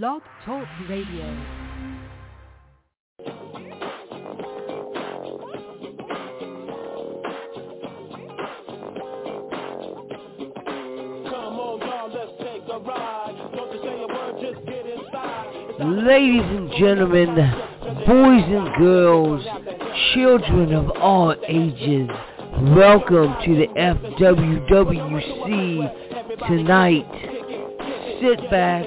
Blog Talk Radio. Ladies and gentlemen, boys and girls, children of all ages, welcome to the FWWC tonight. Sit back,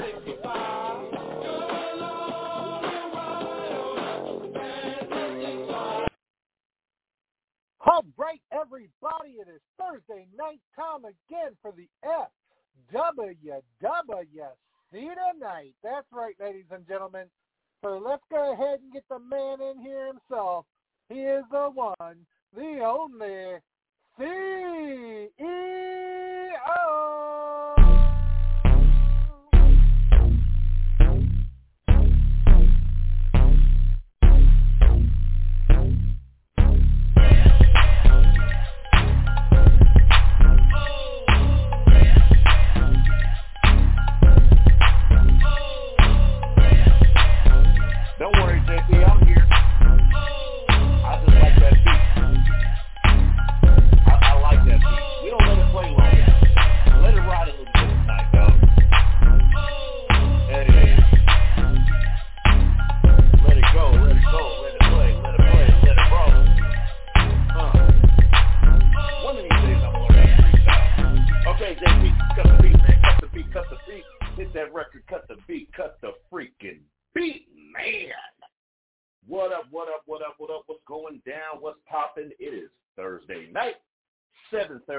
Gentlemen. So let's go ahead and get the man in here himself. He is the one, the only CEO.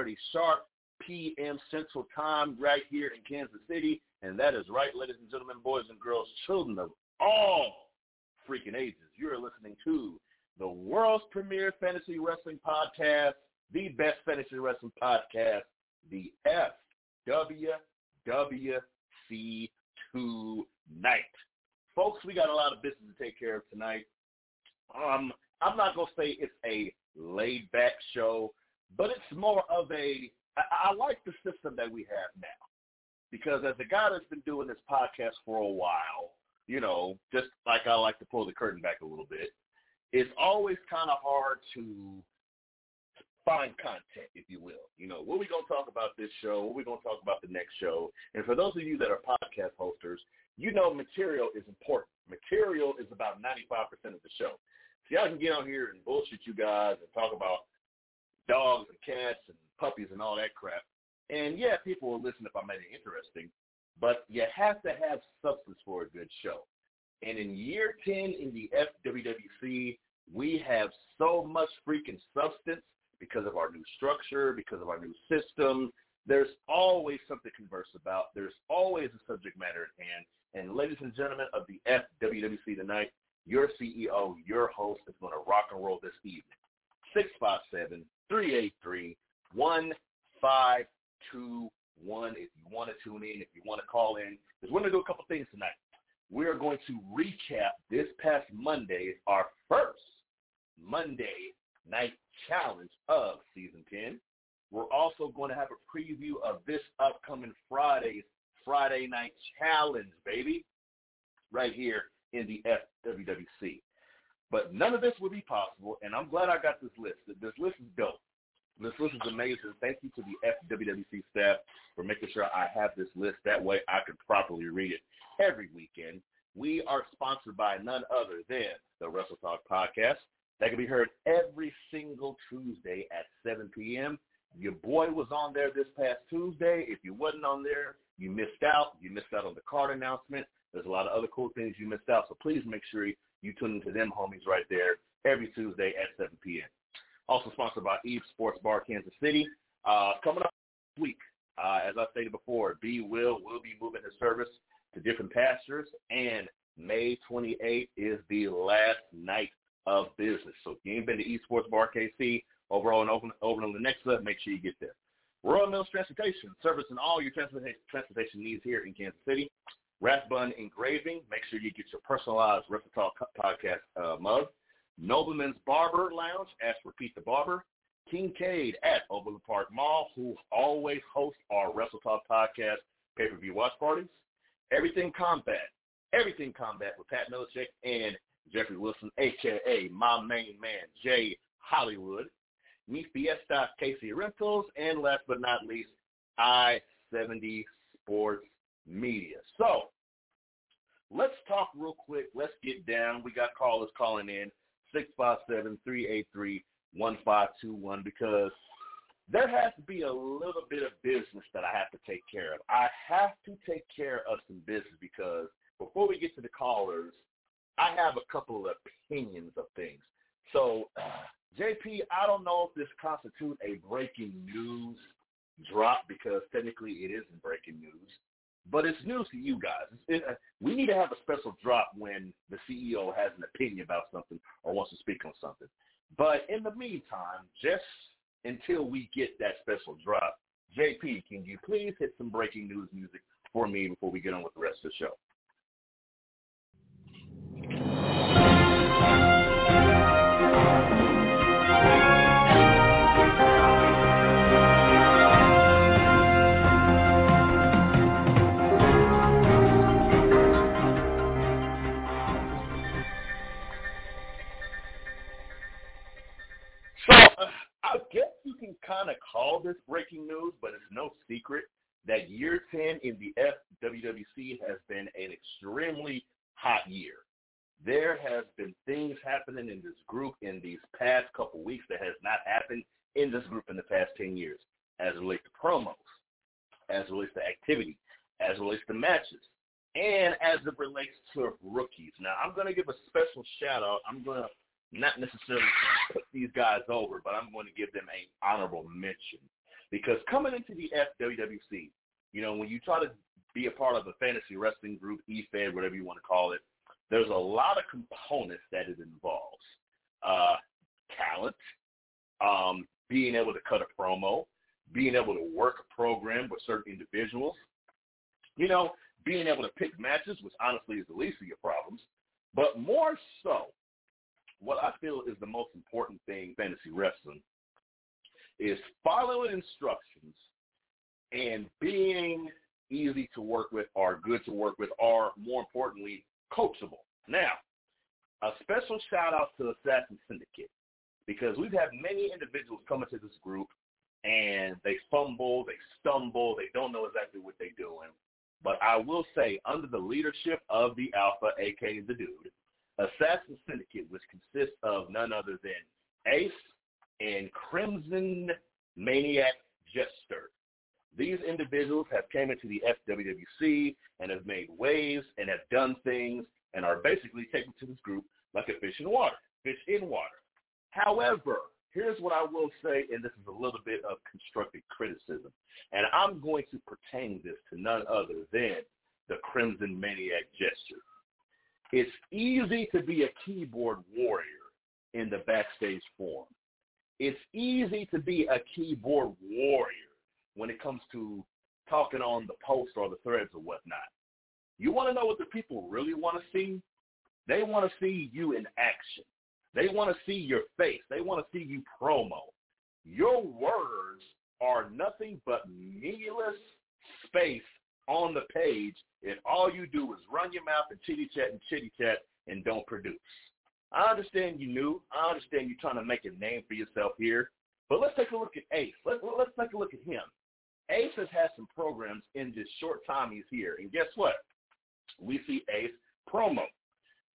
7.30 sharp p.m. Central Time right here in Kansas City. And that is right, ladies and gentlemen, boys and girls, children of all freaking ages. You're listening to the world's premier fantasy wrestling podcast, the best fantasy wrestling podcast, the FWWC tonight. Folks, we got a lot of business to take care of tonight. Um, I'm not gonna say it's a laid back show, but it's more of a. I, I like the system that we have now because as a guy that's been doing this podcast for a while, you know, just like I like to pull the curtain back a little bit, it's always kind of hard to find content, if you will. You know, what are we gonna talk about this show? What are we gonna talk about the next show? And for those of you that are podcast hosters, you know material is important. Material is about 95% of the show. See, I can get on here and bullshit you guys and talk about dogs and cats and puppies and all that crap. And yeah, people will listen if I make it interesting, but you have to have substance for a good show. And in year 10 in the FWWC, we have so much freaking substance because of our new structure, because of our new system. There's always something to converse about. There's always a subject matter at hand. And ladies and gentlemen of the FWWC tonight, your CEO, your host is going to rock and roll this evening. 657-383-1521 if you want to tune in, if you want to call in. Because we're going to do a couple things tonight. We are going to recap this past Monday, our first Monday night challenge of season 10. We're also going to have a preview of this upcoming Friday's Friday night challenge, baby, right here in the FWWC. But none of this would be possible, and I'm glad I got this list. This list is dope. This list is amazing. Thank you to the FWWC staff for making sure I have this list. That way I can properly read it every weekend. We are sponsored by none other than the Wrestle Talk Podcast. That can be heard every single Tuesday at 7 p.m. Your boy was on there this past Tuesday. If you wasn't on there, you missed out. You missed out on the card announcement. There's a lot of other cool things you missed out. So please make sure you, tune into them homies right there every Tuesday at 7 p.m. Also sponsored by Eve Sports Bar, Kansas City. Uh, coming up this week, uh, as I stated before, B will will be moving his service to different pastures and May 28th is the last night of business. So if you ain't been to Esports Bar KC over on over, over on the next level, make sure you get there. Royal Mills Transportation, servicing all your transportation needs here in Kansas City. Rathbun Engraving, make sure you get your personalized WrestleTalk podcast uh, mug. Nobleman's Barber Lounge, ask for Pete the Barber. Kincaid at Overland Park Mall, who always hosts our WrestleTalk podcast pay-per-view watch parties. Everything Combat, Everything Combat with Pat Milicic and Jeffrey Wilson, a.k.a. my main man, Jay Hollywood. Meet Fiesta Casey Rentals, and last but not least, I-70 Sports Media. So, let's talk real quick. Let's get down. We got callers calling in, 657-383-1521, because there has to be a little bit of business that I have to take care of. I have to take care of some business because before we get to the callers, I have a couple of opinions of things. So, JP, I don't know if this constitutes a breaking news drop because technically it isn't breaking news, but it's news to you guys. It, uh, we need to have a special drop when the CEO has an opinion about something or wants to speak on something. But in the meantime, just until we get that special drop, JP, can you please hit some breaking news music for me before we get on with the rest of the show? Kind of call this breaking news, but it's no secret that year 10 in the FWWC has been an extremely hot year. There has been things happening in this group in these past couple weeks that has not happened in this group in the past 10 years as it relates to promos, as relates to activity, as relates to matches, and as it relates to rookies. Now, I'm going to give a special shout out. I'm going to not necessarily put these guys over, but I'm going to give them an honorable mention. Because coming into the FWWC, you know, when you try to be a part of a fantasy wrestling group, EFED, whatever you want to call it, there's a lot of components that it involves. Uh, talent, um, being able to cut a promo, being able to work a program with certain individuals, you know, being able to pick matches, which honestly is the least of your problems, but more so, what I feel is the most important thing fantasy wrestling is following instructions and being easy to work with or good to work with or more importantly coachable. Now, a special shout out to Assassin Syndicate because we've had many individuals come into this group and they fumble, they stumble, they don't know exactly what they're doing. But I will say, under the leadership of the Alpha, aka the Dude, Assassin Syndicate, which consists of none other than Ace and Crimson Maniac Jester. These individuals have came into the FWWC and have made waves and have done things and are basically taken to this group like a fish in water, fish in water. However, here's what I will say, and this is a little bit of constructive criticism, and I'm going to pertain this to none other than the Crimson Maniac Jester. It's easy to be a keyboard warrior in the backstage form. It's easy to be a keyboard warrior when it comes to talking on the post or the threads or whatnot. You want to know what the people really want to see? They want to see you in action. They want to see your face. They want to see you promo. Your words are nothing but meaningless space on the page if all you do is run your mouth and chitty chat and chitty chat and don't produce. I understand you new. I understand you're trying to make a name for yourself here. But let's take a look at Ace. Let, let's take a look at him. Ace has had some programs in this short time he's here. And guess what? We see Ace promo.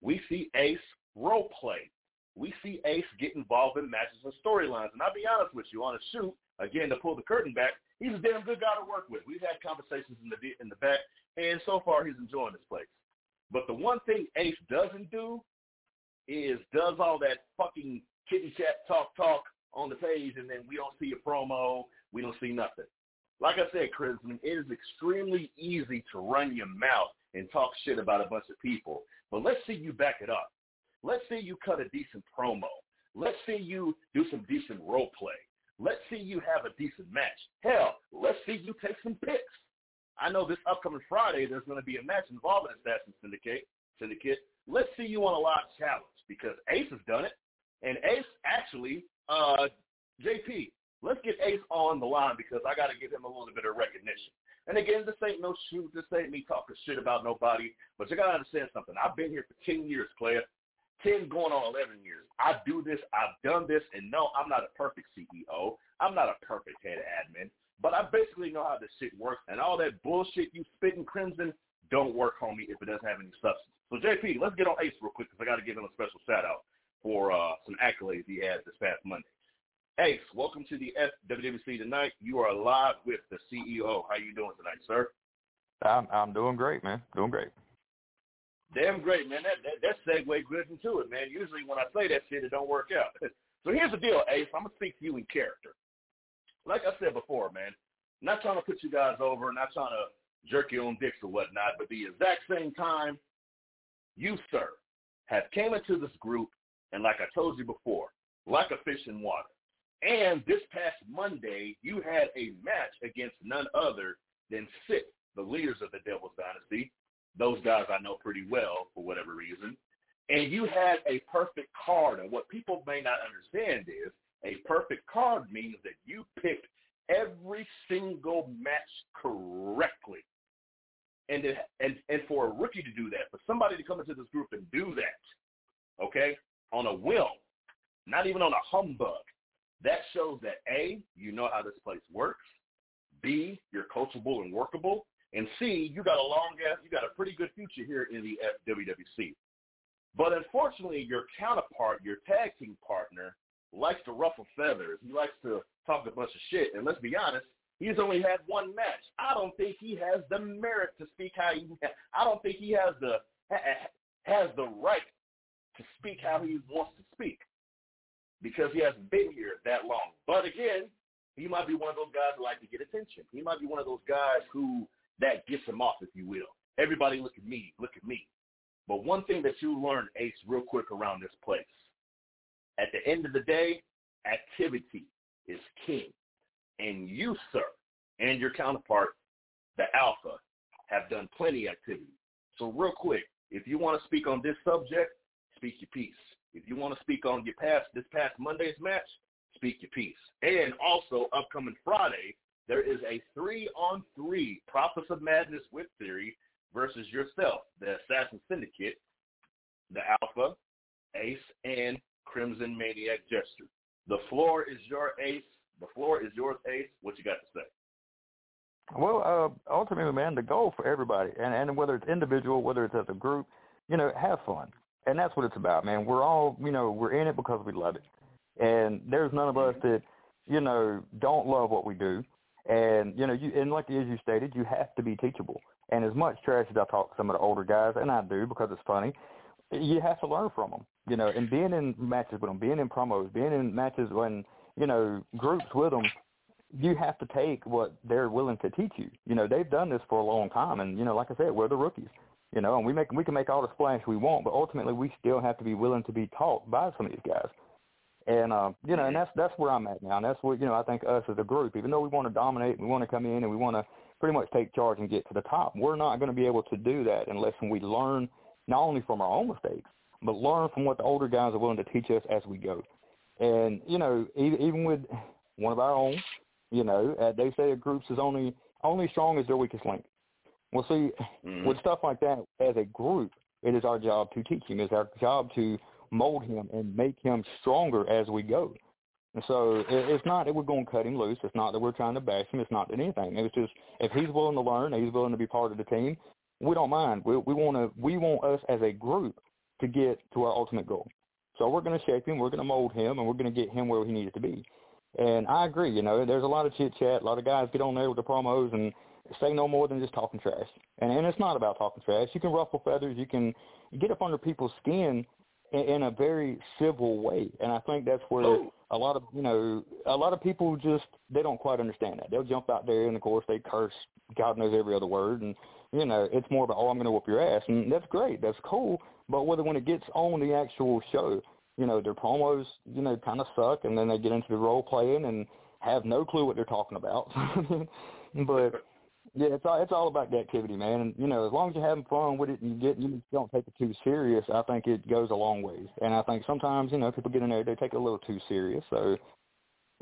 We see Ace role play. We see Ace get involved in matches and storylines. And I'll be honest with you, on a shoot, again, to pull the curtain back, he's a damn good guy to work with. We've had conversations in the in the back, and so far he's enjoying this place. But the one thing Ace doesn't do is does all that fucking kitty chat talk talk on the page, and then we don't see a promo, we don't see nothing. Like I said, Chris, it is extremely easy to run your mouth and talk shit about a bunch of people. But let's see you back it up. Let's see you cut a decent promo. Let's see you do some decent role play. Let's see you have a decent match. Hell, let's see you take some picks. I know this upcoming Friday there's going to be a match involving Assassin Syndicate. Syndicate. Let's see you on a live challenge because Ace has done it, and Ace actually, uh, JP, let's get Ace on the line because I got to give him a little bit of recognition. And again, this ain't no shoot. This ain't me talking shit about nobody. But you got to understand something. I've been here for 10 years, player. 10 going on 11 years. I do this. I've done this. And no, I'm not a perfect CEO. I'm not a perfect head admin. But I basically know how this shit works. And all that bullshit you spitting crimson don't work, homie, if it doesn't have any substance. So, JP, let's get on Ace real quick because I got to give him a special shout out for uh, some accolades he had this past Monday. Ace, welcome to the FWWC tonight. You are live with the CEO. How you doing tonight, sir? I'm I'm doing great, man. Doing great. Damn great, man. That that, that segue good into it, man. Usually when I say that shit, it don't work out. so here's the deal, Ace. I'm gonna speak to you in character. Like I said before, man. Not trying to put you guys over, not trying to jerk your own dicks or whatnot, but the exact same time, you, sir, have came into this group, and like I told you before, like a fish in water and this past Monday, you had a match against none other than Sith, the leaders of the Devil's Dynasty. Those guys I know pretty well for whatever reason. And you had a perfect card. And what people may not understand is a perfect card means that you picked every single match correctly. And, it, and and for a rookie to do that, for somebody to come into this group and do that, okay, on a whim, not even on a humbug, that shows that A, you know how this place works. B, you're coachable and workable. And C, you got a long ass, you got a pretty good future here in the WWC. But unfortunately, your counterpart, your tag team partner, likes to ruffle feathers. He likes to talk a bunch of shit. And let's be honest, he's only had one match. I don't think he has the merit to speak how he. I don't think he has the has the right to speak how he wants to speak because he hasn't been here that long. But again, he might be one of those guys who like to get attention. He might be one of those guys who that gets him off, if you will. Everybody look at me, look at me. But one thing that you learn, Ace, real quick around this place, at the end of the day, activity is king. And you, sir, and your counterpart, the Alpha, have done plenty of activity. So real quick, if you want to speak on this subject, speak your piece. If you want to speak on your past this past Monday's match, speak your piece. And also upcoming Friday, there is a three-on-three Prophets of Madness with Theory versus yourself, the Assassin Syndicate, the Alpha, Ace, and Crimson Maniac Jester. The floor is your Ace. The floor is yours, Ace. What you got to say? Well, uh, ultimately, man, the goal for everybody, and, and whether it's individual, whether it's as a group, you know, have fun and that's what it's about, man. We're all, you know, we're in it because we love it, and there's none of us that, you know, don't love what we do, and you know, you and like as you stated, you have to be teachable. And as much trash as I talk to some of the older guys, and I do because it's funny, you have to learn from them, you know. And being in matches with them, being in promos, being in matches when you know groups with them, you have to take what they're willing to teach you. You know, they've done this for a long time, and you know, like I said, we're the rookies you know, and we make we can make all the splash we want, but ultimately we still have to be willing to be taught by some of these guys. And uh, you know, and that's that's where I'm at now. And that's what you know, I think us as a group, even though we want to dominate, we want to come in and we want to pretty much take charge and get to the top, we're not going to be able to do that unless we learn not only from our own mistakes, but learn from what the older guys are willing to teach us as we go. And you know, even, even with one of our own, you know, uh, they say a group is only only strong as their weakest link. Well, see, mm-hmm. with stuff like that, as a group, it is our job to teach him. It's our job to mold him and make him stronger as we go. And so it's not that we're going to cut him loose. It's not that we're trying to bash him. It's not anything. It's just if he's willing to learn, he's willing to be part of the team. We don't mind. We, we want to. We want us as a group to get to our ultimate goal. So we're going to shape him. We're going to mold him, and we're going to get him where he needs to be. And I agree. You know, there's a lot of chit chat. A lot of guys get on there with the promos and say no more than just talking trash. And and it's not about talking trash. You can ruffle feathers. You can get up under people's skin in, in a very civil way. And I think that's where oh. a lot of you know a lot of people just they don't quite understand that. They'll jump out there and of course they curse God knows every other word and you know, it's more about oh, I'm going to whoop your ass, and that's great, that's cool. But whether when it gets on the actual show, you know, their promos, you know, kind of suck, and then they get into the role playing and have no clue what they're talking about. but yeah, it's all it's all about the activity, man. And you know, as long as you're having fun with it and you get you don't take it too serious, I think it goes a long ways. And I think sometimes you know people get in there they take it a little too serious. So,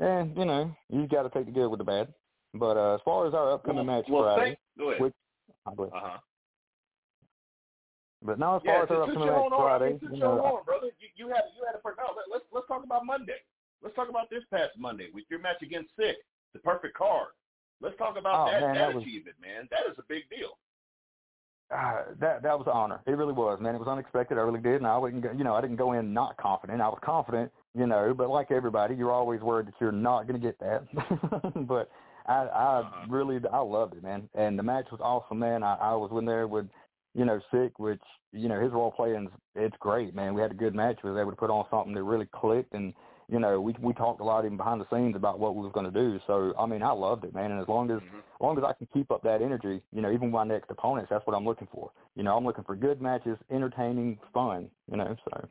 and you know, you got to take the good with the bad. But uh, as far as our upcoming well, match well, Friday, go ahead. which, oh, go ahead. Uh-huh. But now as Yeah, far as our upcoming match Friday, you know, on, brother, you, you had you had a no, let, let's let's talk about Monday. Let's talk about this past Monday with your match against Sick, the perfect card. Let's talk about Oh, that, man, that, that was- achievement, man. That is a big deal. uh, that that was an honor. It really was, man. It was unexpected. I really did, and I wouldn't, go, you know, I didn't go in not confident. I was confident, you know, but like everybody, you're always worried that you're not going to get that. but I, I Uh-huh. really, I loved it, man. And the match was awesome, man. I, I was in there with, you know, Sick, which, you know, his role playing, it's great, man. We had a good match. We was able to put on something that really clicked, and you know, we we talked a lot even behind the scenes about what we was going to do. So I mean, I loved it, man. And as long as Mhm. as long as I can keep up that energy, you know, even with my next opponents, that's what I'm looking for. You know, I'm looking for good matches, entertaining, fun. You know, so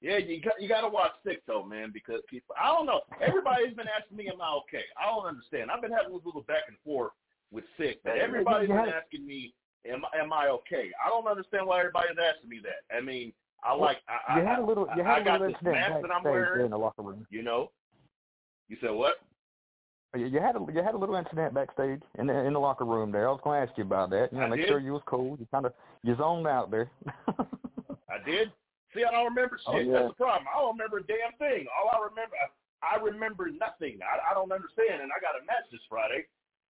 Yeah, you got you got to watch Sick though, man, because people. I don't know. Everybody's been asking me, "Am I okay?" I don't understand. I've been having a little back and forth with Sick, but everybody's been asking me, "Am am I okay?" I don't understand why everybody's asking me that. I mean, I like. I, you I, had a little, you I, had I a got little this incident mask that I'm backstage there wearing. in the locker room. You know. You said what? Oh, you you had a you had a little incident backstage in the in the locker room there. I was going to ask you about that. You know, I make did? sure you was cool. You kind of you zoned out there. I did. See, I don't remember oh, shit. Oh, yeah. That's the problem. I don't remember a damn thing. All I remember, I remember nothing. I, I don't understand. And I got a match this Friday.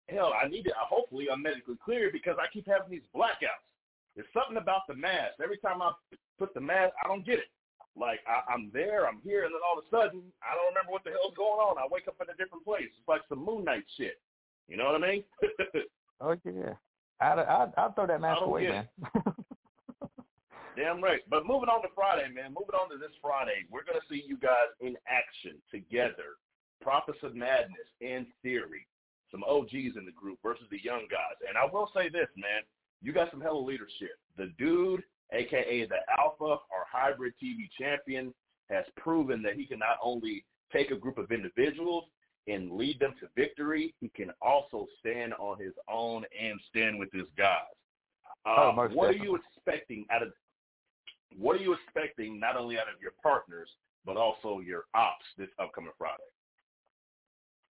Hell, I need to. Hopefully, I'm medically clear because I keep having these blackouts. There's something about the mask. Every time I put the mask, I don't get it. Like I, I'm there, I'm here, and then all of a sudden, I don't remember what the hell's going on. I wake up in a different place. It's like some Moon Knight shit. You know what I mean? oh yeah, I'd, I'd throw that mask away, man. Damn right. But moving on to Friday, man. Moving on to this Friday, we're gonna see you guys in action together. Prophets of Madness in theory. Some OGs in the group versus the young guys. And I will say this, man. You got some hella leadership. The dude, aka the Alpha or Hybrid TV champion, has proven that he can not only take a group of individuals and lead them to victory, he can also stand on his own and stand with his guys. Oh, Uh, most what are you expecting out of what are you expecting not only out of your partners but also your ops this upcoming Friday?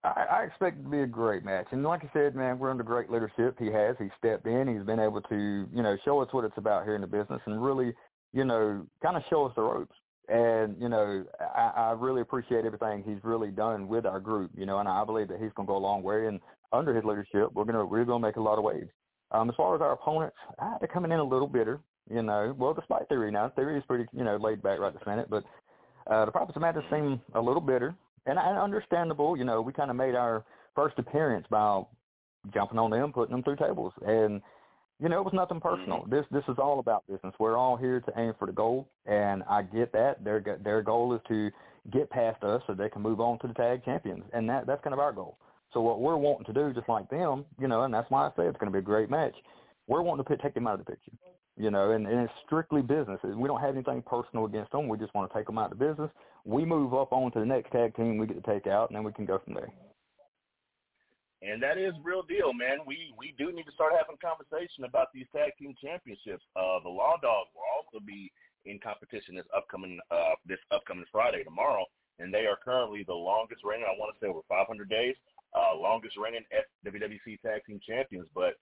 I, I expect it to be a great match. And like I said, man, we're under great leadership. He has. He's stepped in. He's been able to, you know, show us what it's about here in the business and really, you know, kind of show us the ropes. And, you know, I, I really appreciate everything he's really done with our group, you know, and I believe that he's going to go a long way. And under his leadership, we're going to, we're going to make a lot of waves. Um, as far as our opponents, ah, they're coming in a little bitter, you know. Well, despite Theory now, Theory is pretty, you know, laid back right this minute. But uh, the Prophets of Madness seem a little bitter and, and understandable. You know, we kind of made our first appearance by jumping on them, putting them through tables, and you know, it was nothing mm-hmm. personal. This this is all about business. We're all here to aim for the goal, and I get that. Their their goal is to get past us so they can move on to the tag champions, and that that's kind of our goal. So what we're wanting to do, just like them, you know, and that's why I say it's going to be a great match. We're wanting to put, take them out of the picture, you know, and, and it's strictly business. We don't have anything personal against them. We just want to take them out of the business. We move up on to the next tag team we get to take out, and then we can go from there. And that is real deal, man. We we do need to start having conversation about these tag team championships. Uh, the Law Dogs will also be in competition this upcoming uh, this upcoming Friday tomorrow, and they are currently the longest reigning. I want to say over 500 days, uh, longest reigning WWC tag team champions. But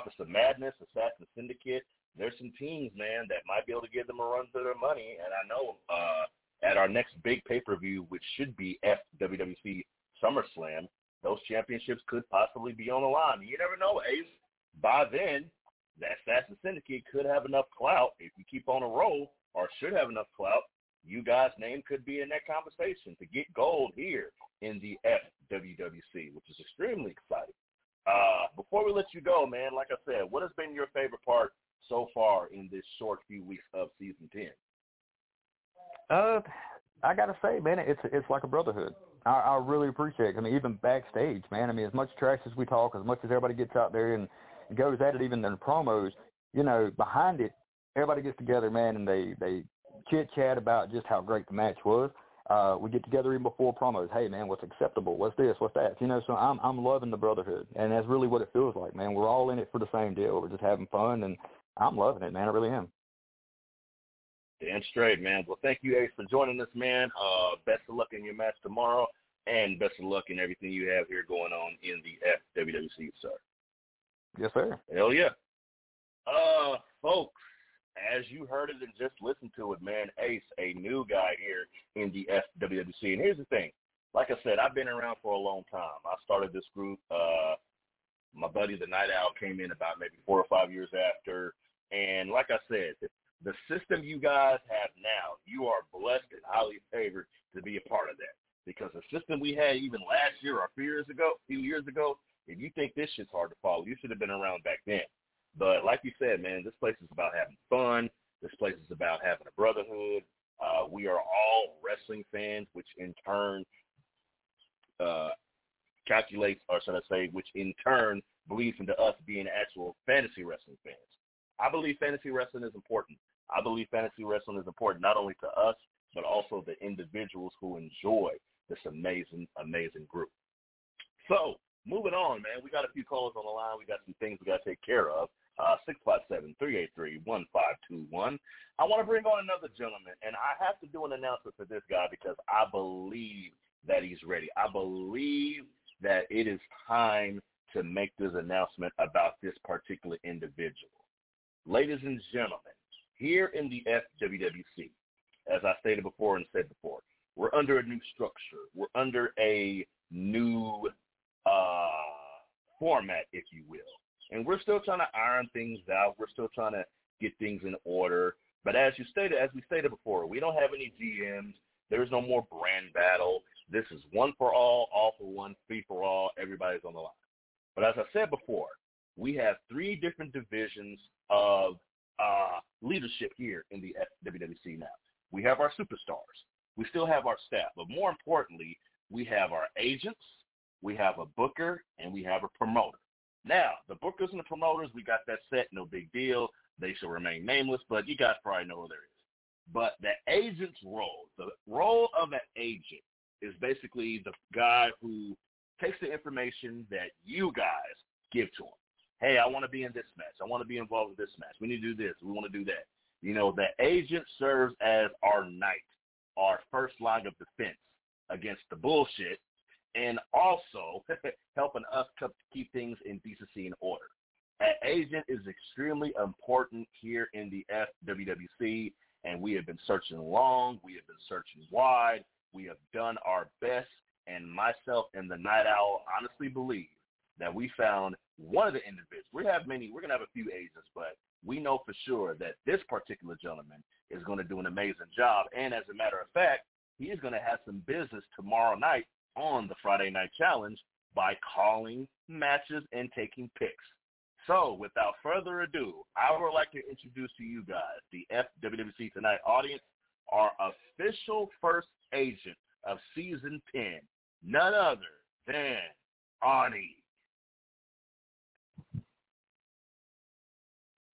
Prophets of Madness, Assassin Syndicate, there's some teams, man, that might be able to give them a run for their money. And I know uh, at our next big pay per view, which should be FWWC SummerSlam, those championships could possibly be on the line. You never know, Ace. By then, the Assassin Syndicate could have enough clout if you keep on a roll, or should have enough clout. You guys' name could be in that conversation to get gold here in the FWWC, which is extremely exciting. Uh, before we let you go, man, like I said, what has been your favorite part so far in this short few weeks of season ten? Uh, I gotta say, man, it's it's like a brotherhood. I, I really appreciate it. I mean, even backstage, man. I mean, as much trash as we talk, as much as everybody gets out there and goes at it even in promos, you know, behind it, everybody gets together, man, and they they chit chat about just how great the match was. Uh, we get together even before promos. Hey, man, what's acceptable? What's this? What's that? You know, so I'm I'm loving the brotherhood, and that's really what it feels like, man. We're all in it for the same deal. We're just having fun, and I'm loving it, man. I really am. Damn straight, man. Well, thank you, Ace, for joining us, man. Uh, best of luck in your match tomorrow, and best of luck in everything you have here going on in the FWWC, sir. Yes, sir. Hell yeah. Uh, folks, as you heard it and just listened to it, man, Ace, a new guy here in the FWWC. And here's the thing. Like I said, I've been around for a long time. I started this group. Uh, my buddy, the Night Owl, came in about maybe four or five years after. And like I said, the system you guys have now, you are blessed and highly favored to be a part of that. Because the system we had even last year or a few years ago, few years ago, if you think this shit's hard to follow, you should have been around back then. But like you said, man, this place is about having fun. This place is about having a brotherhood. Uh, we are all wrestling fans, which in turn uh, calculates, or should I say, which in turn bleeds into us being actual fantasy wrestling fans. I believe fantasy wrestling is important. I believe fantasy wrestling is important not only to us, but also the individuals who enjoy this amazing, amazing group. So moving on, man, we got a few callers on the line. We got some things we got to take care of. Uh, 657-383-1521. I want to bring on another gentleman, and I have to do an announcement for this guy because I believe that he's ready. I believe that it is time to make this announcement about this particular individual. Ladies and gentlemen, here in the FWWC, as I stated before and said before, we're under a new structure. We're under a new uh, format, if you will. And we're still trying to iron things out. We're still trying to get things in order. But as you stated, as we stated before, we don't have any GMs. There's no more brand battle. This is one for all, all for one, free for all. Everybody's on the line. But as I said before, we have three different divisions of uh, leadership here in the WWC now. We have our superstars. We still have our staff. But more importantly, we have our agents, we have a booker, and we have a promoter. Now, the bookers and the promoters, we got that set, no big deal. They shall remain nameless, but you guys probably know who there is. But the agent's role, the role of an agent is basically the guy who takes the information that you guys give to him. Hey, I want to be in this match. I want to be involved in this match. We need to do this. We want to do that. You know, the agent serves as our knight, our first line of defense against the bullshit and also helping us to keep things in decency and order. An agent is extremely important here in the FWWC, and we have been searching long. We have been searching wide. We have done our best, and myself and the Night Owl honestly believe that we found one of the individuals. We have many. We're gonna have a few agents, but we know for sure that this particular gentleman is going to do an amazing job. And as a matter of fact, he is going to have some business tomorrow night on the Friday Night Challenge by calling matches and taking picks. So without further ado, I would like to introduce to you guys the FWWC Tonight audience, our official first agent of season 10, none other than Ani.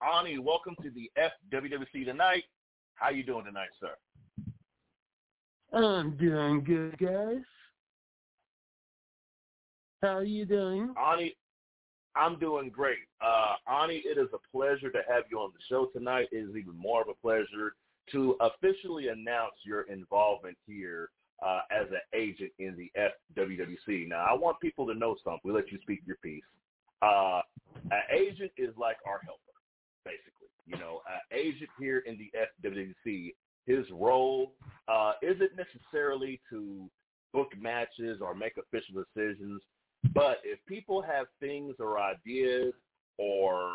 Ani, welcome to the FWWC Tonight. How you doing tonight, sir? I'm doing good, guys. How are you doing? Ani, I'm doing great. Uh, Ani, it is a pleasure to have you on the show tonight. It is even more of a pleasure to officially announce your involvement here uh, as an agent in the FWWC. Now, I want people to know something. We let you speak your piece. Uh, an agent is like our helper, basically. You know, an agent here in the FWWC, his role uh, isn't necessarily to book matches or make official decisions. But if people have things or ideas or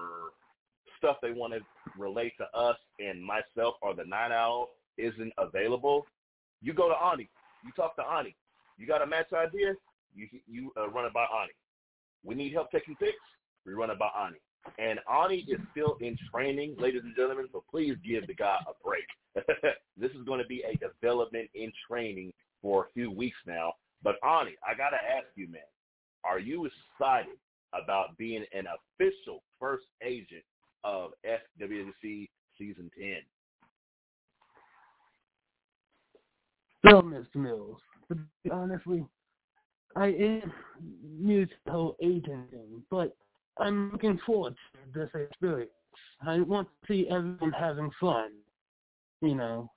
stuff they want to relate to us and myself or the Night Owl isn't available, you go to Ani. You talk to Ani. You got a match idea? You you uh, run it by Ani. We need help taking picks? We run it by Ani. And Ani is still in training, ladies and gentlemen, so please give the guy a break. this is going to be a development in training for a few weeks now. But Ani, I got to ask you, man, are you excited about being an official first agent of FWC Season 10. Well, Mr. Mills, honestly, I am new to the whole agent thing, but I'm looking forward to this experience. I want to see everyone having fun, you know.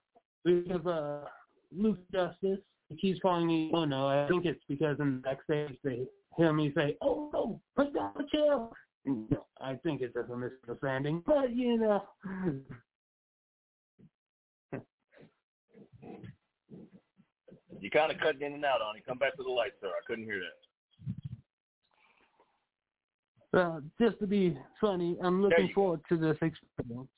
Because uh, Luke Justice, he keeps calling me, oh no, I think it's because in the backstage they hear me say, oh no, put down the chair. No, I think it's just a misunderstanding, but you know. You kind of cut in and out on it. Come back to the light, sir. I couldn't hear that. Uh, just to be funny, I'm looking forward to this experience.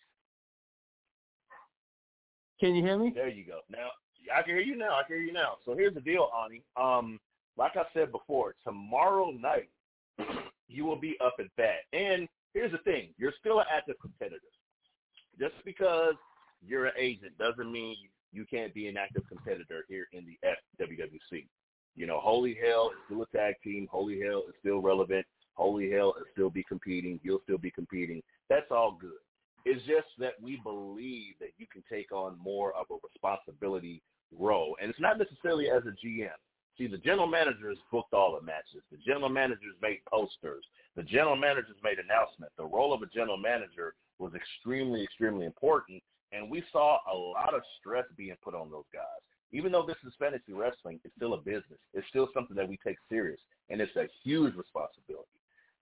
Can you hear me? There you go. Now I can hear you now. I can hear you now. So here's the deal, Ani. Um, like I said before, tomorrow night you will be up at bat. And here's the thing: you're still an active competitor. Just because you're an agent doesn't mean you can't be an active competitor here in the FWWC. You know, Holy Hell is still a tag team. Holy Hell is still relevant. Holy Hell is still be competing. You'll still be competing. That's all good. It's just that we believe that you can take on more of a responsibility role. And it's not necessarily as a GM. See, the general managers booked all the matches. The general managers made posters. The general managers made announcements. The role of a general manager was extremely, extremely important and we saw a lot of stress being put on those guys. Even though this is fantasy wrestling, it's still a business. It's still something that we take serious, and it's a huge responsibility.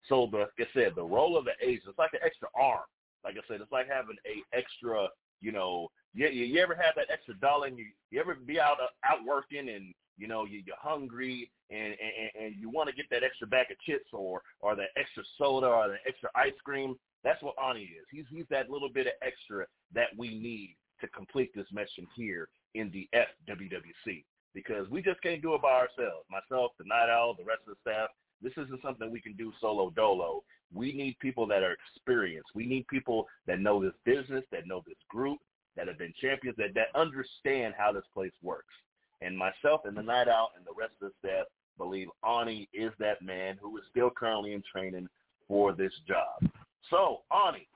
So, the, like I said, the role of the agent, it's like an extra arm. Like I said, it's like having a extra, you know, you, you ever have that extra dollar and you, you ever be out uh, out working and you know you, you're hungry and, and and you want to get that extra bag of chips or or that extra soda or that extra ice cream that's what Ani is. He's he's that little bit of extra that we need to complete this mission here in the FWWC because we just can't do it by ourselves. Myself, the Night Owl, the rest of the staff. This isn't something we can do solo dolo. We need people that are experienced. We need people that know this business, that know this group, that have been champions, that, that understand how this place works. And myself and the Night Owl and the rest of the staff believe Ani is that man who is still currently in training for this job. So, Ani,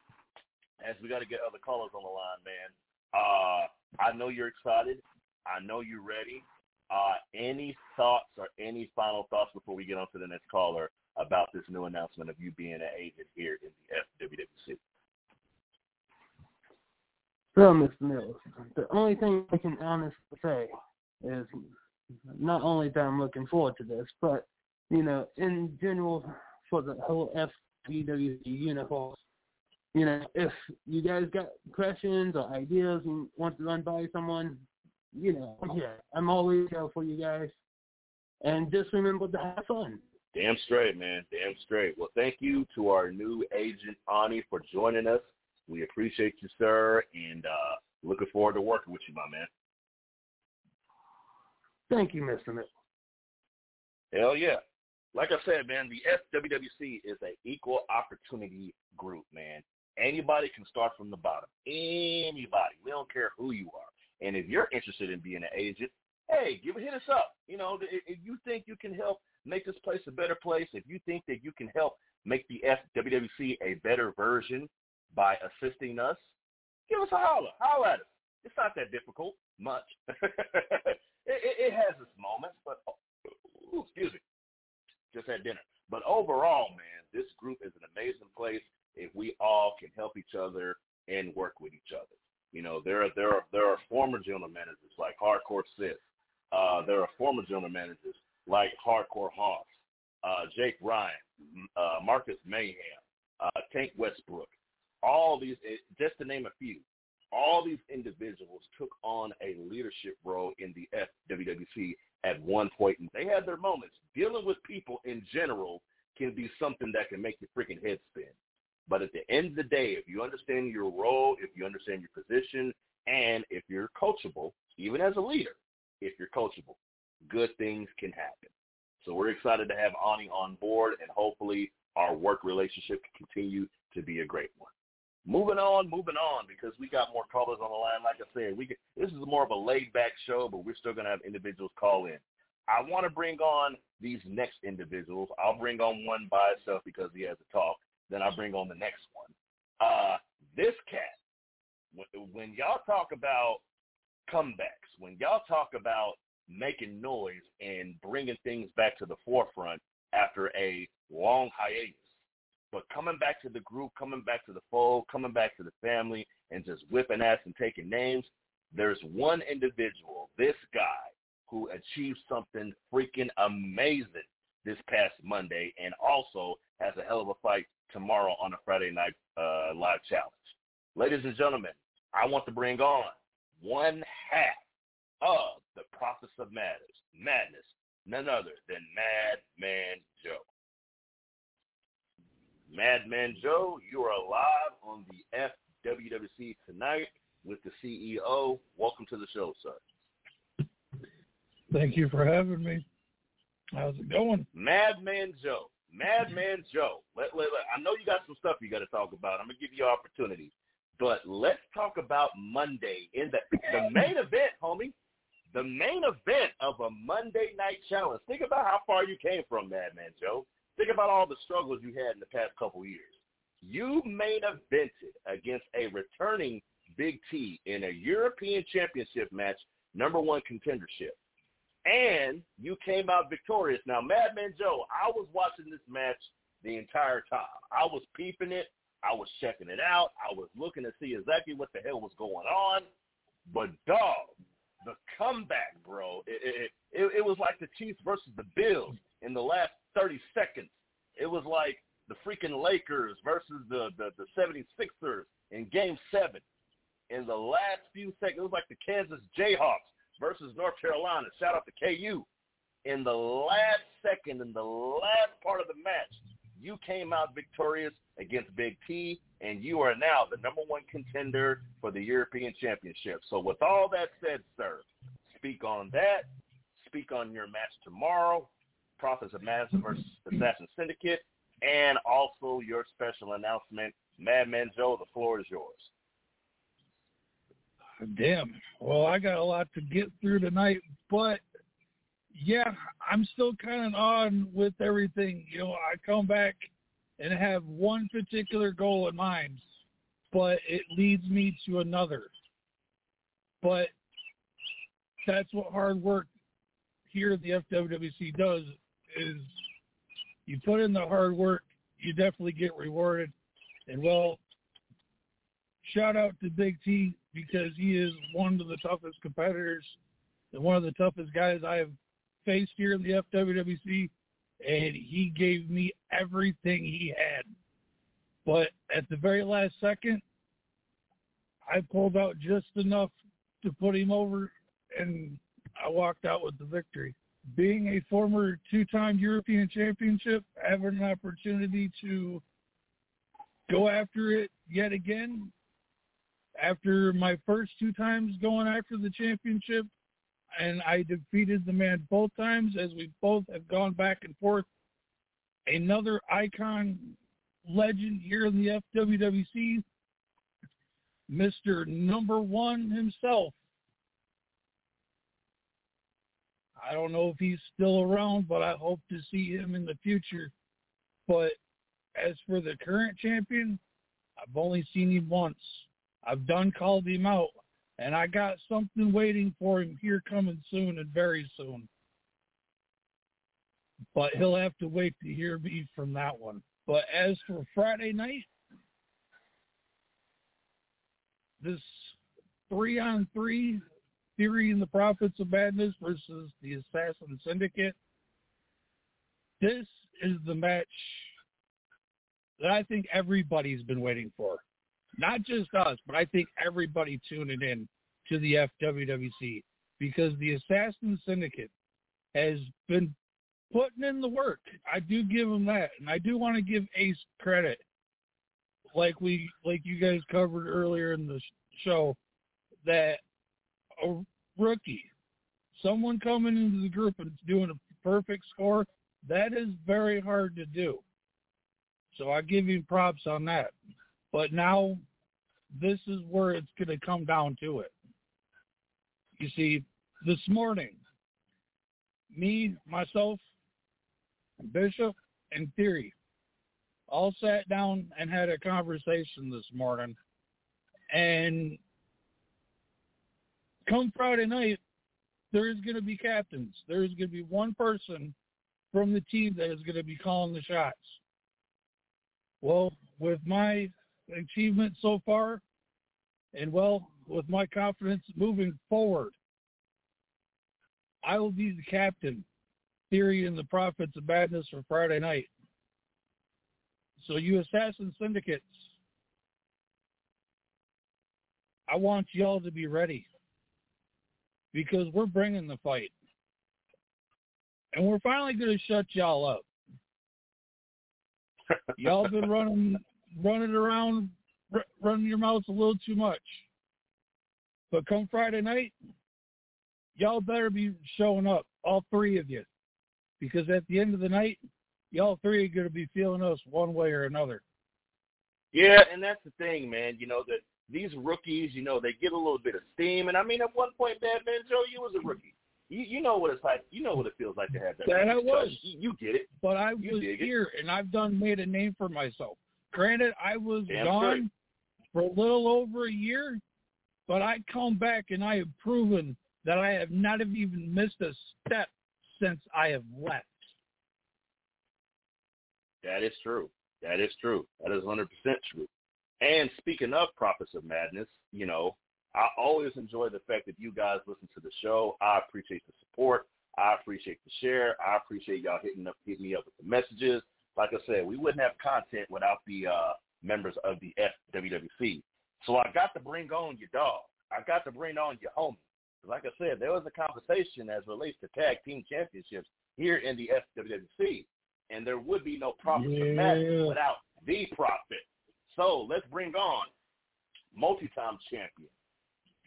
as we got to get other callers on the line, man. Uh, I know you're excited. I know you're ready. Uh, any thoughts or any final thoughts before we get on to the next caller about this new announcement of you being an agent here in the FWWC? Well, Mr. Mills, the only thing I can honestly say is not only that I'm looking forward to this, but, you know, in general, for the whole FWWC uniform. You know, if you guys got questions or ideas and want to run by someone, you know, I'm here. I'm always here for you guys. And just remember to have fun. Damn straight, man. Damn straight. Well, thank you to our new agent, Ani, for joining us. We appreciate you, sir, and uh, looking forward to working with you, my man. Thank you, Mr. Mitchell. Hell yeah like I said, man, the FWWC is an equal opportunity group, man. Anybody can start from the bottom. Anybody. We don't care who you are. And if you're interested in being an agent, hey, give a hit us up. You know, if you think you can help make this place a better place, if you think that you can help make the FWWC a better version by assisting us, give us a holler. Holler at us. It's not that difficult, much. it, it, it has its moments, but oh, excuse me just had dinner. But overall, man, this group is an amazing place if we all can help each other and work with each other. You know, there are there are there are former general managers like Hardcore Sith. Uh, there are former general managers like Hardcore Hoss, uh, Jake Ryan, uh, Marcus Mayhem, uh, Tank Westbrook. All these, eh, just to name a few, all these individuals took on a leadership role in the FWWC at one point, and they had their moments. Dealing with people in general can be something that can make your freaking head spin. But at the end of the day, if you understand your role, if you understand your position, and if you're coachable, even as a leader, if you're coachable, good things can happen. So we're excited to have Ani on board, and hopefully our work relationship can continue to be a great one. Moving on, moving on, because we got more callers on the line. Like I said, we get, this is more of a laid back show, but we're still going to have individuals call in. I want to bring on these next individuals. I'll bring on one by itself because he has to talk. Then I'll bring on the next one. Uh, this cat, when, when y'all talk about comebacks, when y'all talk about making noise and bringing things back to the forefront after a long hiatus, but coming back to the group, coming back to the fold, coming back to the family, and just whipping ass and taking names, there's one individual, this guy, who achieved something freaking amazing this past Monday and also has a hell of a fight tomorrow on a Friday night uh, live challenge. Ladies and gentlemen, I want to bring on one half of the Prophets of Madness, madness none other than Madman Joe. Madman Joe, you are live on the FWWC tonight with the CEO. Welcome to the show, sir. Thank you for having me. How's it going? Madman Joe. Madman Joe. Let, let, let, I know you got some stuff you got to talk about. I'm going to give you opportunity. But let's talk about Monday in the the main event, homie. The main event of a Monday night challenge. Think about how far you came from, Madman Joe. Think about all the struggles you had in the past couple years. You main evented against a returning Big T in a European Championship match, number one contendership. And you came out victorious. Now, Madman Joe, I was watching this match the entire time. I was peeping it. I was checking it out. I was looking to see exactly what the hell was going on. But dog, the comeback, bro, it, it, it, it was like the Chiefs versus the Bills in the last 30 seconds. It was like the freaking Lakers versus the, the, the 76ers in game seven. In the last few seconds, it was like the Kansas Jayhawks versus North Carolina. Shout out to KU. In the last second, in the last part of the match, you came out victorious against Big T, and you are now the number one contender for the European Championship. So with all that said, sir, speak on that. Speak on your match tomorrow, Prophets of Madness versus Assassin Syndicate, and also your special announcement. Madman Joe, the floor is yours. Damn. Well, I got a lot to get through tonight, but yeah, I'm still kind of on with everything. You know, I come back and have one particular goal in mind, but it leads me to another. But that's what hard work here at the FWWC does is you put in the hard work, you definitely get rewarded. And well, shout out to Big T because he is one of the toughest competitors and one of the toughest guys I have faced here in the FWWC, and he gave me everything he had. But at the very last second, I pulled out just enough to put him over, and I walked out with the victory. Being a former two-time European championship, having an opportunity to go after it yet again, after my first two times going after the championship, and I defeated the man both times as we both have gone back and forth. Another icon legend here in the FWWC, Mr. Number One himself. I don't know if he's still around, but I hope to see him in the future. But as for the current champion, I've only seen him once. I've done called him out and I got something waiting for him here coming soon and very soon. But he'll have to wait to hear me from that one. But as for Friday night, this three on three theory in the Prophets of Madness versus the Assassin Syndicate, this is the match that I think everybody's been waiting for. Not just us, but I think everybody tuning in to the FWWC because the Assassin Syndicate has been putting in the work. I do give them that, and I do want to give Ace credit, like we like you guys covered earlier in the show, that a rookie, someone coming into the group and doing a perfect score, that is very hard to do. So I give you props on that. But now this is where it's going to come down to it. You see, this morning, me, myself, Bishop, and Theory all sat down and had a conversation this morning. And come Friday night, there is going to be captains. There is going to be one person from the team that is going to be calling the shots. Well, with my achievement so far, and well, with my confidence moving forward, I will be the captain, Theory and the Prophets of Madness for Friday night. So you assassin syndicates, I want y'all to be ready because we're bringing the fight. And we're finally going to shut y'all up. y'all been running running around r- running your mouths a little too much. But come Friday night, y'all better be showing up, all three of you. Because at the end of the night, y'all three are going to be feeling us one way or another. Yeah, and that's the thing, man. You know that these rookies, you know, they get a little bit of steam, and I mean, at one point, Madman Joe, you was a rookie. You you know what it's like. You know what it feels like to have that. That I was. You, you get it. But I You was dig it. here, and I've done made a name for myself. Granted, I was Damn gone for a little over a year, but I come back and I have proven that I have not have even missed a step since I have left. That is true. That is true. That is 100% true. And speaking of Prophets of Madness, you know, I always enjoy the fact that you guys listen to the show. I appreciate the support. I appreciate the share. I appreciate y'all hitting up, hitting me up with the messages. Like I said, we wouldn't have content without the uh, members of the FWWC. So I got to bring on your dog. I got to bring on your homie. Like I said, there was a conversation as relates to tag team championships here in the FWWC, and there would be no Prophets of Madness Yeah. without the Prophet. So let's bring on multi-time champion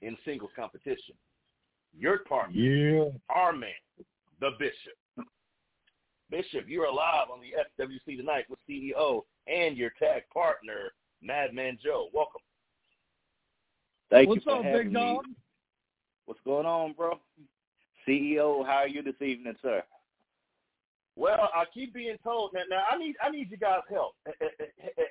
in singles competition, your partner, Yeah. our man, the Bishop. Bishop, you're alive on the FWC tonight with CEO and your tag partner, Madman Joe. Welcome. Thank What's you for up, having big dog? me. What's going on, bro? CEO, how are you this evening, sir? Well, I keep being told that now I need I need you guys' help.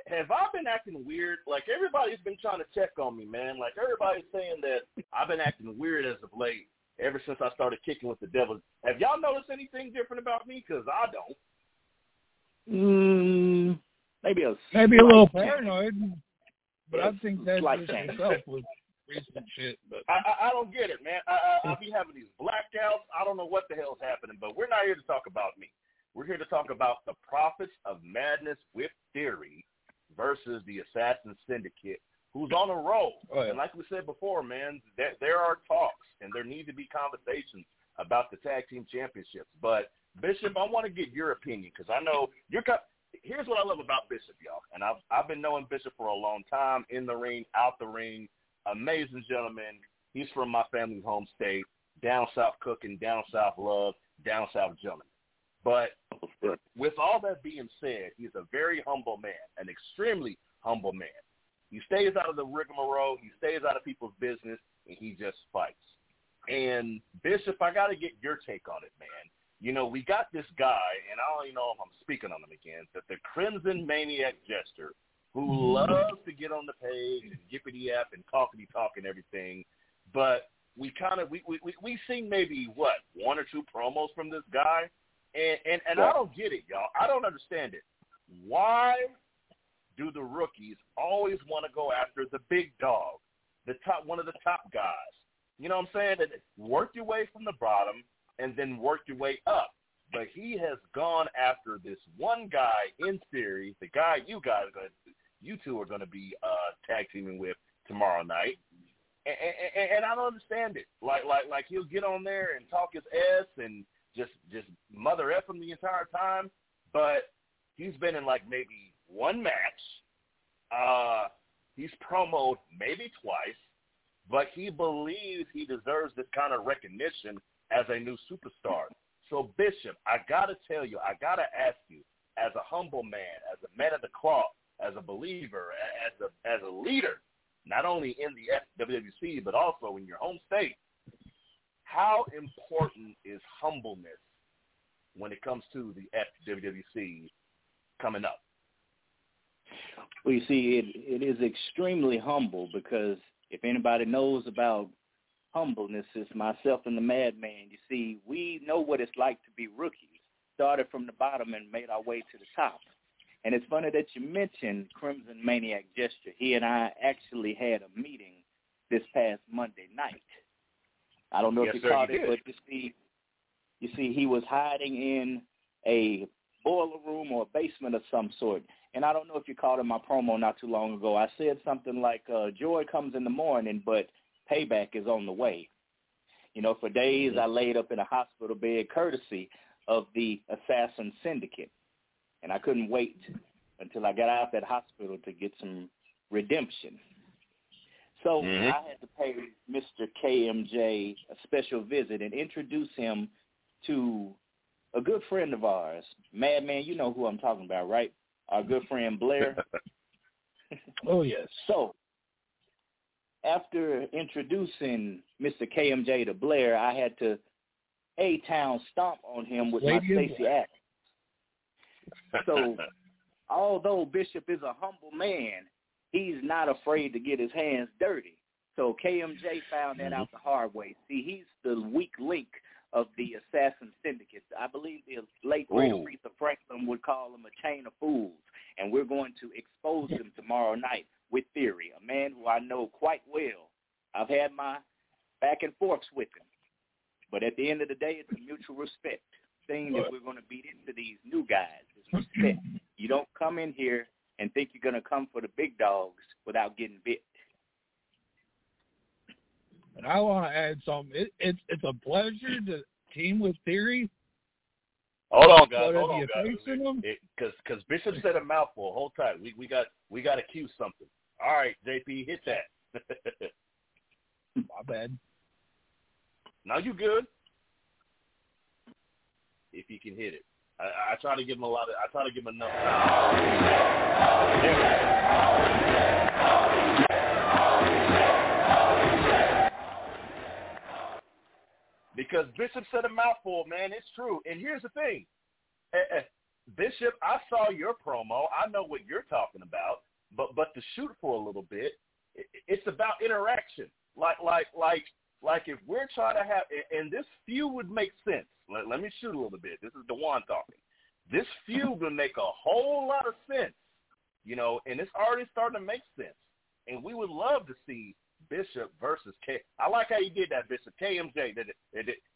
Have I been acting weird? Like everybody's been trying to check on me, man. Like everybody's saying that I've been acting weird as of late, ever since I started kicking with the devil. Have y'all noticed anything different about me? Because I don't. Mm, maybe a Maybe a little slight- paranoid, but I think that's Slight just change. yourself with recent shit. But I, I, I don't get it, man. I, I, I be having these blackouts. I don't know what the hell's happening, but we're not here to talk about me. We're here to talk about the Prophets of Madness with Theory versus the Assassin Syndicate, who's on a roll. Oh, yeah. And like we said before, man, there, there are talks and there need to be conversations about the tag team championships. But Bishop, I want to get your opinion because I know you're. Here's what I love about Bishop, y'all, and I've I've been knowing Bishop for a long time, in the ring, out the ring, amazing gentleman. He's from my family's home state, down south cooking, down south love, down south gentleman. But with all that being said, he's a very humble man, an extremely humble man. He stays out of the rigmarole, he stays out of people's business, and he just fights. And Bishop, I got to get your take on it, man. You know, we got this guy, and I don't even know if I'm speaking on him again, but the Crimson Maniac Jester, who loves to get on the page and yippity yap and talkity talk and everything. But we kind of we we we we seen maybe what one or two promos from this guy, and and and I don't get it, y'all. I don't understand it. Why do the rookies always want to go after the big dog, the top one of the top guys? You know what I'm saying? That work your way from the bottom and then work your way up. But he has gone after this one guy in series, the guy you guys are going to, you two are going to be uh, tag teaming with tomorrow night. And, and, and I don't understand it. Like, like, like he'll get on there and talk his s and just, just mother f him the entire time. But he's been in like maybe one match. Uh, he's promoted maybe twice, but he believes he deserves this kind of recognition as a new superstar. So Bishop, I gotta tell you, I gotta ask you, as a humble man, as a man of the cloth, as a believer, as a as a leader, not only in the WWC but also in your home state, how important is humbleness when it comes to the FWWC coming up? Well, you see, it it is extremely humble because if anybody knows about humbleness, it's myself and the madman. You see, we know what it's like to be rookies. Started from the bottom and made our way to the top. And it's funny that you mentioned Crimson Maniac Jester. He and I actually had a meeting this past Monday night. I don't know Yes, if you sir, caught you it, did. but you see, you see, he was hiding in a boiler room or a basement of some sort. And I don't know if you caught in my promo not too long ago. I said something like, uh, "Joy comes in the morning, but payback is on the way." You know, for days I laid up in a hospital bed, courtesy of the assassin syndicate, and I couldn't wait until I got out of that hospital to get some redemption. So Mhm. I had to pay Mr. KMJ a special visit and introduce him to a good friend of ours. Madman, you know who I'm talking about, right? Our good friend Blair. Oh yes. So, after introducing Mr. KMJ to Blair, I had to A-Town stomp on him with Lady my Stacy Stacey Act. So, although Bishop is a humble man, he's not afraid to get his hands dirty. So KMJ found that mm-hmm. out the hard way. See, he's the weak link of the assassin syndicate. I believe the late great. Aretha Franklin would call him a chain of fools. And we're going to expose him tomorrow night with Theory, a man who I know quite well. I've had my back and forths with him. But at the end of the day, it's a mutual respect thing that we're going to beat into these new guys is respect. You don't come in here and think you're going to come for the big dogs without getting bit. And I want to add something. It, it's it's a pleasure to team with Theory. Hold on, guys. But Hold on, guys. Because because Bishop said a mouthful. Hold tight. We we got we got to cue something. All right, JP, hit that. my bad. now you good? If you can hit it, I, I try to give him a lot of. I try to give him enough time. Because Bishop said a mouthful, man. It's true. And here's the thing. Eh, eh, Bishop, I saw your promo. I know what you're talking about. But but to shoot for a little bit, it's about interaction. Like like like like if we're trying to have, and this feud would make sense. Let, let me shoot a little bit. This is Dewan talking. This feud will make a whole lot of sense, you know, and it's already starting to make sense. And we would love to see Bishop versus K. I like how you did that, Bishop. KMJ,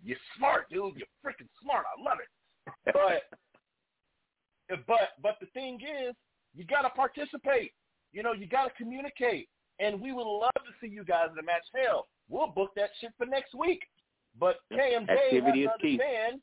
you're smart, dude. You're freaking smart. I love it. But but but the thing is, you got to participate. You know, you got to communicate. And we would love to see you guys in the match. Hell, we'll book that shit for next week. But KMJ Activity has is to key. understand.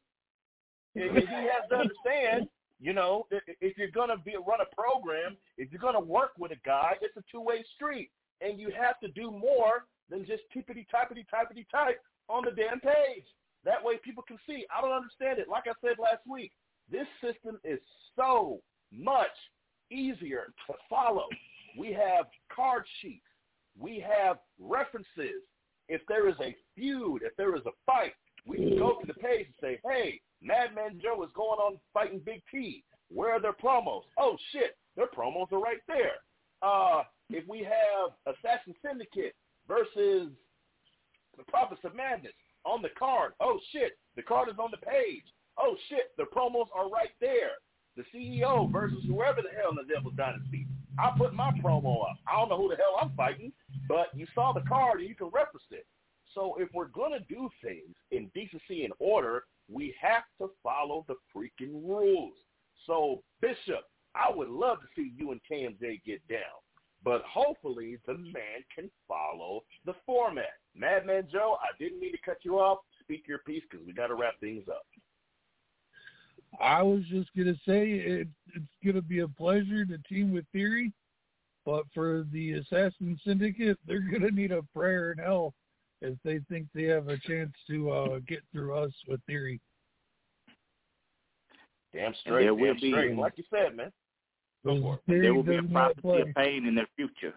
If he has to understand, you know, if, if you're gonna be run a program, if you're gonna work with a guy, it's a two-way street, and you have to do more than just tippity typity typity type on the damn page. That way, people can see. I don't understand it. Like I said last week, this system is so much easier to follow. We have card sheets. We have references. If there is a feud, if there is a fight, we can go to the page and say, hey, Madman Joe is going on fighting Big T. Where are their promos? Oh, shit, their promos are right there. Uh, if we have Assassin Syndicate versus the Prophets of Madness on the card, oh, shit, the card is on the page. Oh, shit, the promos are right there. The CEO versus whoever the hell in the Devil's Dynasty. I put my promo up. I don't know who the hell I'm fighting, but you saw the card and you can reference it. So if we're going to do things in decency and order, we have to follow the freaking rules. So, Bishop, I would love to see you and KMJ get down. But hopefully the man can follow the format. Madman Joe, I didn't mean to cut you off. Speak your piece because we got to wrap things up. I was just gonna say it, it's gonna be a pleasure to team with Theory, but for the Assassin Syndicate, they're gonna need a prayer in hell if they think they have a chance to uh, get through us with Theory. Damn straight, there will damn be- straight. Like you said, man. Go for it. There will be a does prophecy of pain in their future.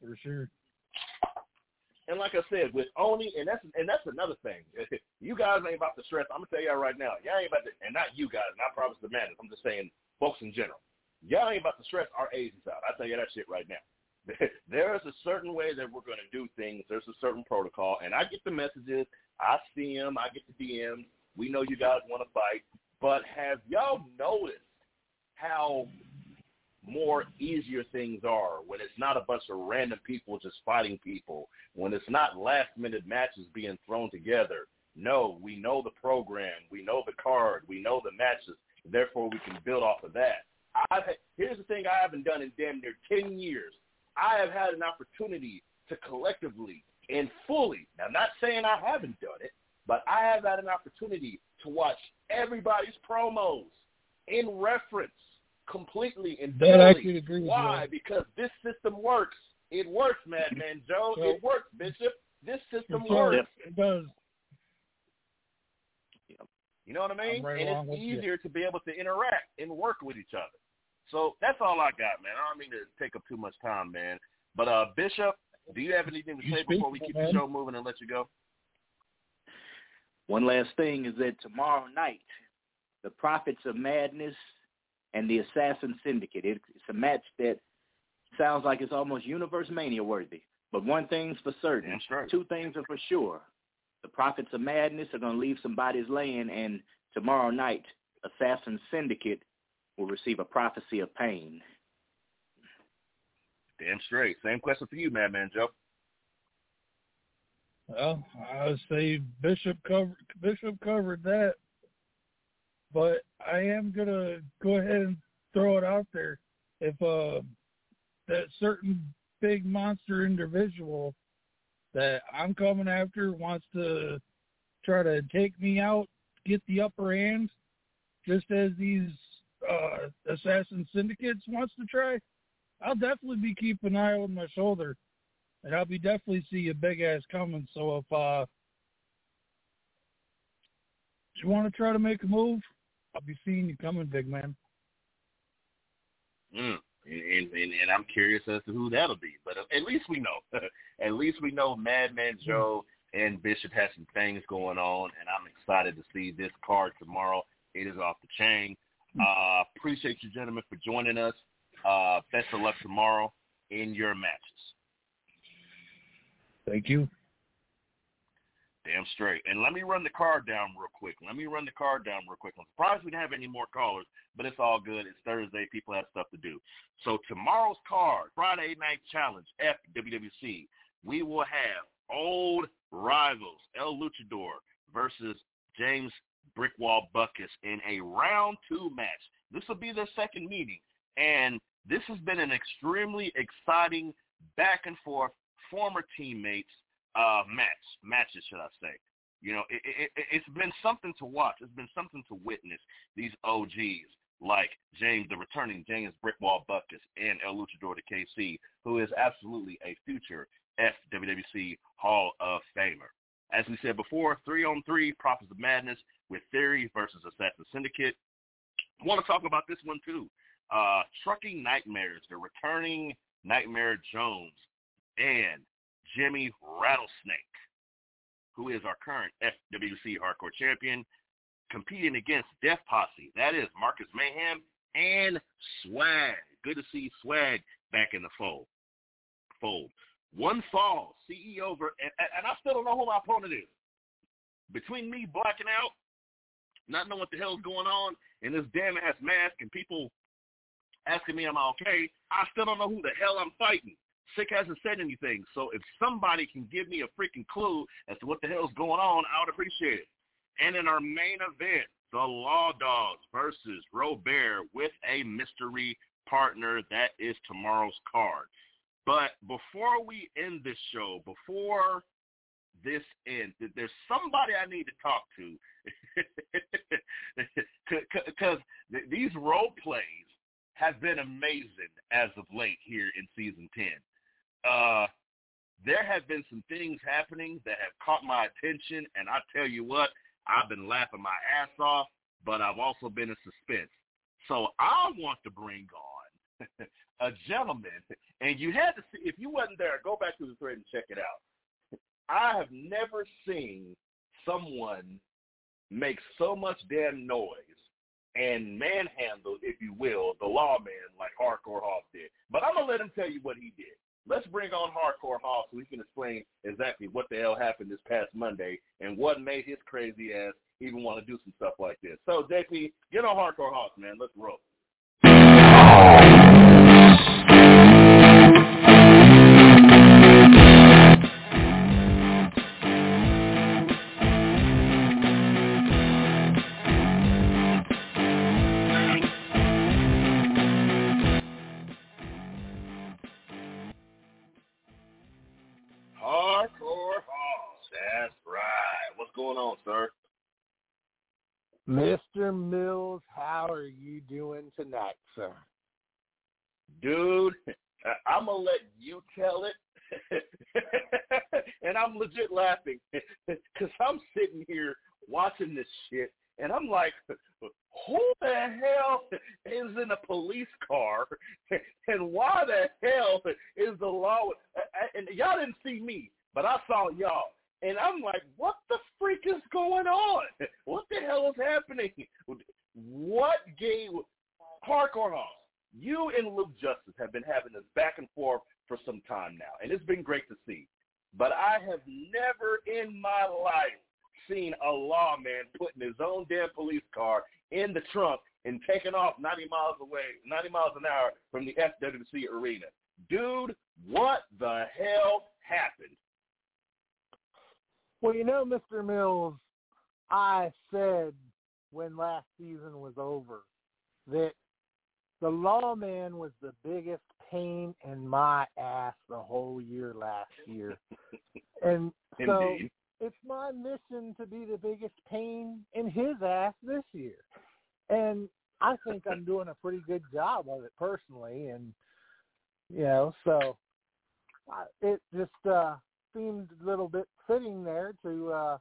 for sure. And like I said, with Oni, and that's and that's another thing. You guys ain't about to stress. I'm gonna tell y'all right now. Y'all ain't about to, and not you guys, not Prophets of Madness. I'm just saying, folks in general. Y'all ain't about to stress our agents out. I tell you that shit right now. there is a certain way that we're to do things. There's a certain protocol, and I get the messages. I see them. I get the DMs. We know you guys want to fight, but have y'all noticed how more easier things are when it's not a bunch of random people just fighting people, when it's not last minute matches being thrown together. No, we know the program, we know the card, we know the matches, therefore we can build off of that. I've, here's the thing I haven't done in damn near 10 years. I have had an opportunity to collectively and fully, now not saying I haven't done it, but I have had an opportunity to watch everybody's promos in reference completely and that I can agree with Why? You. Because this system works. It works, Madman Joe. So, it works, Bishop. This system it works. It does. You know what I mean? Right and it's easier you. to be able to interact and work with each other. So that's all I got, man. I don't mean to take up too much time, man. But uh Bishop, do you have anything to you say before we keep man. the show moving and let you go? One last thing is that tomorrow night, the Prophets of Madness and the Assassin Syndicate. It's a match that sounds like it's almost Universe Mania worthy. But one thing's for certain. That's right. Two things are for sure. The Prophets of Madness are going to leave some bodies laying, and tomorrow night, Assassin Syndicate will receive a prophecy of pain. Damn straight. Same question for you, Madman Joe. Well, I would say Bishop covered Bishop covered that, but I am gonna go ahead and throw it out there. If uh, that certain big monster individual that I'm coming after wants to try to take me out, get the upper hand, just as these uh, assassin syndicates wants to try, I'll definitely be keeping an eye on my shoulder, and I'll be definitely see a big ass coming. So if uh, you want to try to make a move, I'll be seeing you coming, big man. Mm. And, and, and I'm curious as to who that'll be. But at least we know. at least we know Madman Joe and Bishop has some things going on, and I'm excited to see this card tomorrow. It is off the chain. Uh, appreciate you, gentlemen, for joining us. Uh, best of luck tomorrow in your matches. Thank you. Damn straight. And let me run the card down real quick. Let me run the card down real quick. I'm surprised we didn't have any more callers, but it's all good. It's Thursday. People have stuff to do. So tomorrow's card, Friday Night Challenge, FWWC, we will have old rivals, El Luchador versus James Brickwall Buckus in a round two match. This will be their second meeting. And this has been an extremely exciting back and forth former teammates uh, match matches, should I say? You know, it, it, it's been something to watch. It's been something to witness. These OGs like James, the returning James Brickwall Buckus, and El Luchador de KC, who is absolutely a future FWWC Hall of Famer. As we said before, three on three, Prophets of Madness with Theory versus Assassin Syndicate. I want to talk about this one too. Uh, Trucking Nightmares, the returning Nightmare Jones, and Jimmy Rattlesnake, who is our current FWC Hardcore Champion, competing against Death Posse. That is Marcus Mayhem and Swag. Good to see Swag back in the fold. Fold. One fall, CEO, and, and I still don't know who my opponent is. Between me blacking out, not knowing what the hell's going on, and this damn ass mask, and people asking me am I okay, I still don't know who the hell I'm fighting. Sick hasn't said anything, so if somebody can give me a freaking clue as to what the hell's going on, I would appreciate it. And in our main event, the Law Dogs versus Robert with a mystery partner. That is tomorrow's card. But before we end this show, before this ends, there's somebody I need to talk to because these role plays have been amazing as of late here in season 10. Uh, there have been some things happening that have caught my attention, and I tell you what, I've been laughing my ass off, but I've also been in suspense. So I want to bring on a gentleman, and you had to see, if you wasn't there, go back to the thread and check it out. I have never seen someone make so much damn noise and manhandle, if you will, the lawman like Hardcore Hoss did. But I'm gonna let him tell you what he did. Let's bring on Hardcore Hoss so he can explain exactly what the hell happened this past Monday and what made his crazy ass even want to do some stuff like this. So JP, get on Hardcore Hoss, man. Let's roll. Going on, sir? Mr. Mills, how are you doing tonight, sir? Dude, I'm gonna let you tell it. and I'm legit laughing because I'm sitting here watching this shit, and I'm like, who the hell is in a police car, and why the hell is the law? And y'all didn't see me, but I saw y'all. And I'm like, what the freak is going on? What the hell is happening? What gave Hoss? You and Luke Justice have been having this back and forth for some time now, and it's been great to see. But I have never in my life seen a lawman putting his own damn police car in the trunk and taking off 90 miles away, 90 miles an hour from the FWC arena. Dude, what the hell happened? Well, you know, Mr. Mills, I said when last season was over that the lawman was the biggest pain in my ass the whole year last year. and so Indeed. it's my mission to be the biggest pain in his ass this year. And I think I'm doing a pretty good job of it personally. And, you know, so it just uh, seemed a little bit fitting there to uh,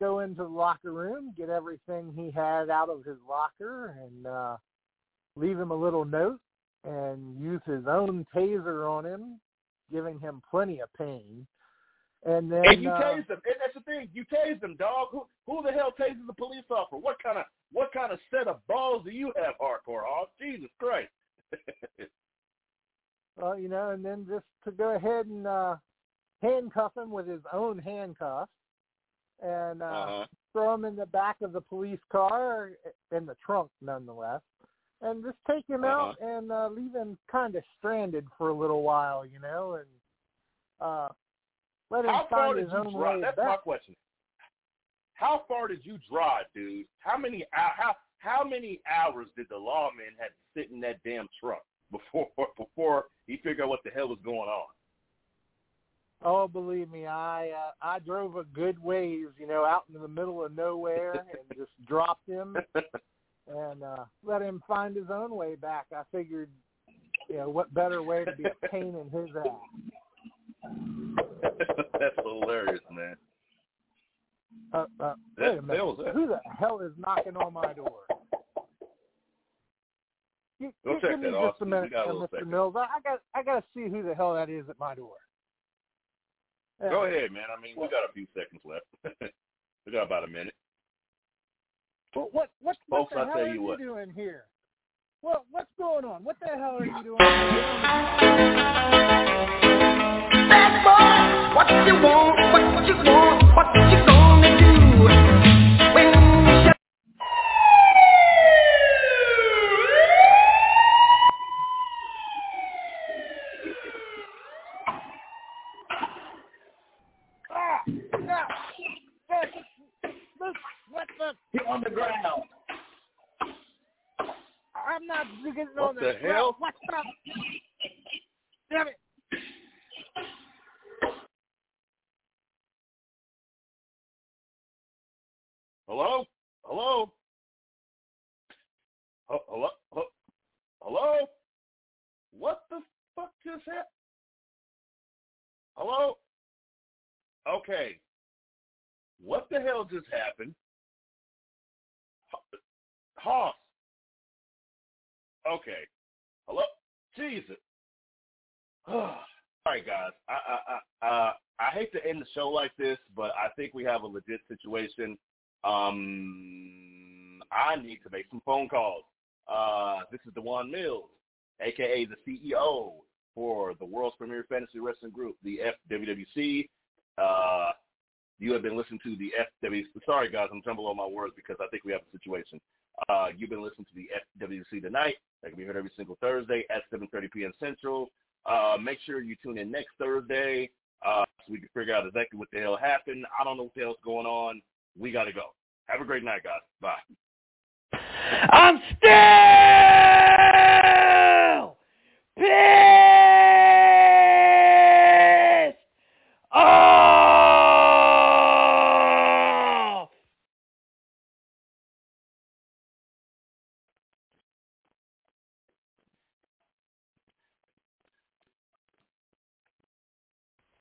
go into the locker room, get everything he had out of his locker, and uh, leave him a little note and use his own taser on him, giving him plenty of pain. And then And you uh, tased them. And that's the thing. You tased them, dog. Who who the hell tases a police officer? What kind of what kind of set of balls do you have, hardcore Hoss? Jesus Christ. well, you know, and then just to go ahead and uh, handcuff him with his own handcuffs and uh, uh-huh. throw him in the back of the police car, in the trunk nonetheless, and just take him out and uh, leave him kind of stranded for a little while, you know, and uh, let him How far find did his you own drive? way That's my question. How far did you drive, dude? How many how how many hours did the lawman have to sit in that damn truck before before he figured out what the hell was going on? Oh, believe me, I uh, I drove a good ways, you know, out into the middle of nowhere and just dropped him and uh let him find his own way back. I figured, you know, what better way to be a pain in his ass. That's hilarious, man. Uh, uh, That- wait a minute. that. Who the hell is knocking on my door? Go gi- check give me that, just a minute, a Mr. second. Mills. I, I got I got to see who the hell that is at my door. Yeah. Go ahead, man. I mean, we got a few seconds left. we got about a minute. What what what, what Folks, the I hell tell are you what. doing here? What what's going on? What the hell are you doing? Bad boy, what you want, what you want, what you gonna No. Look, look, what the? Get on the ground. I'm not getting What on the ground. hell? What's up? Damn it! Hello? Hello? H- Hello? H- Hello? What the fuck just happened? Hello? Okay. What the hell just happened? Hoss. Okay. Hello? Jesus. All right, guys. I, I, I, I hate to end the show like this, but I think we have a legit situation. Um, I need to make some phone calls. Uh, this is Dewan Mills, aka the CEO for the world's premier fantasy wrestling group, the FWWC. Uh, you have been listening to the FWC. Sorry, guys, I'm jumbling on my words because I think we have a situation. Uh, you've been listening to the FWC tonight. That can be heard every single Thursday at 7:30 p.m. Central. Uh, make sure you tune in next Thursday uh, so we can figure out exactly what the hell happened. I don't know what the hell's going on. We got to go. Have a great night, guys. Bye. I'm still pissed.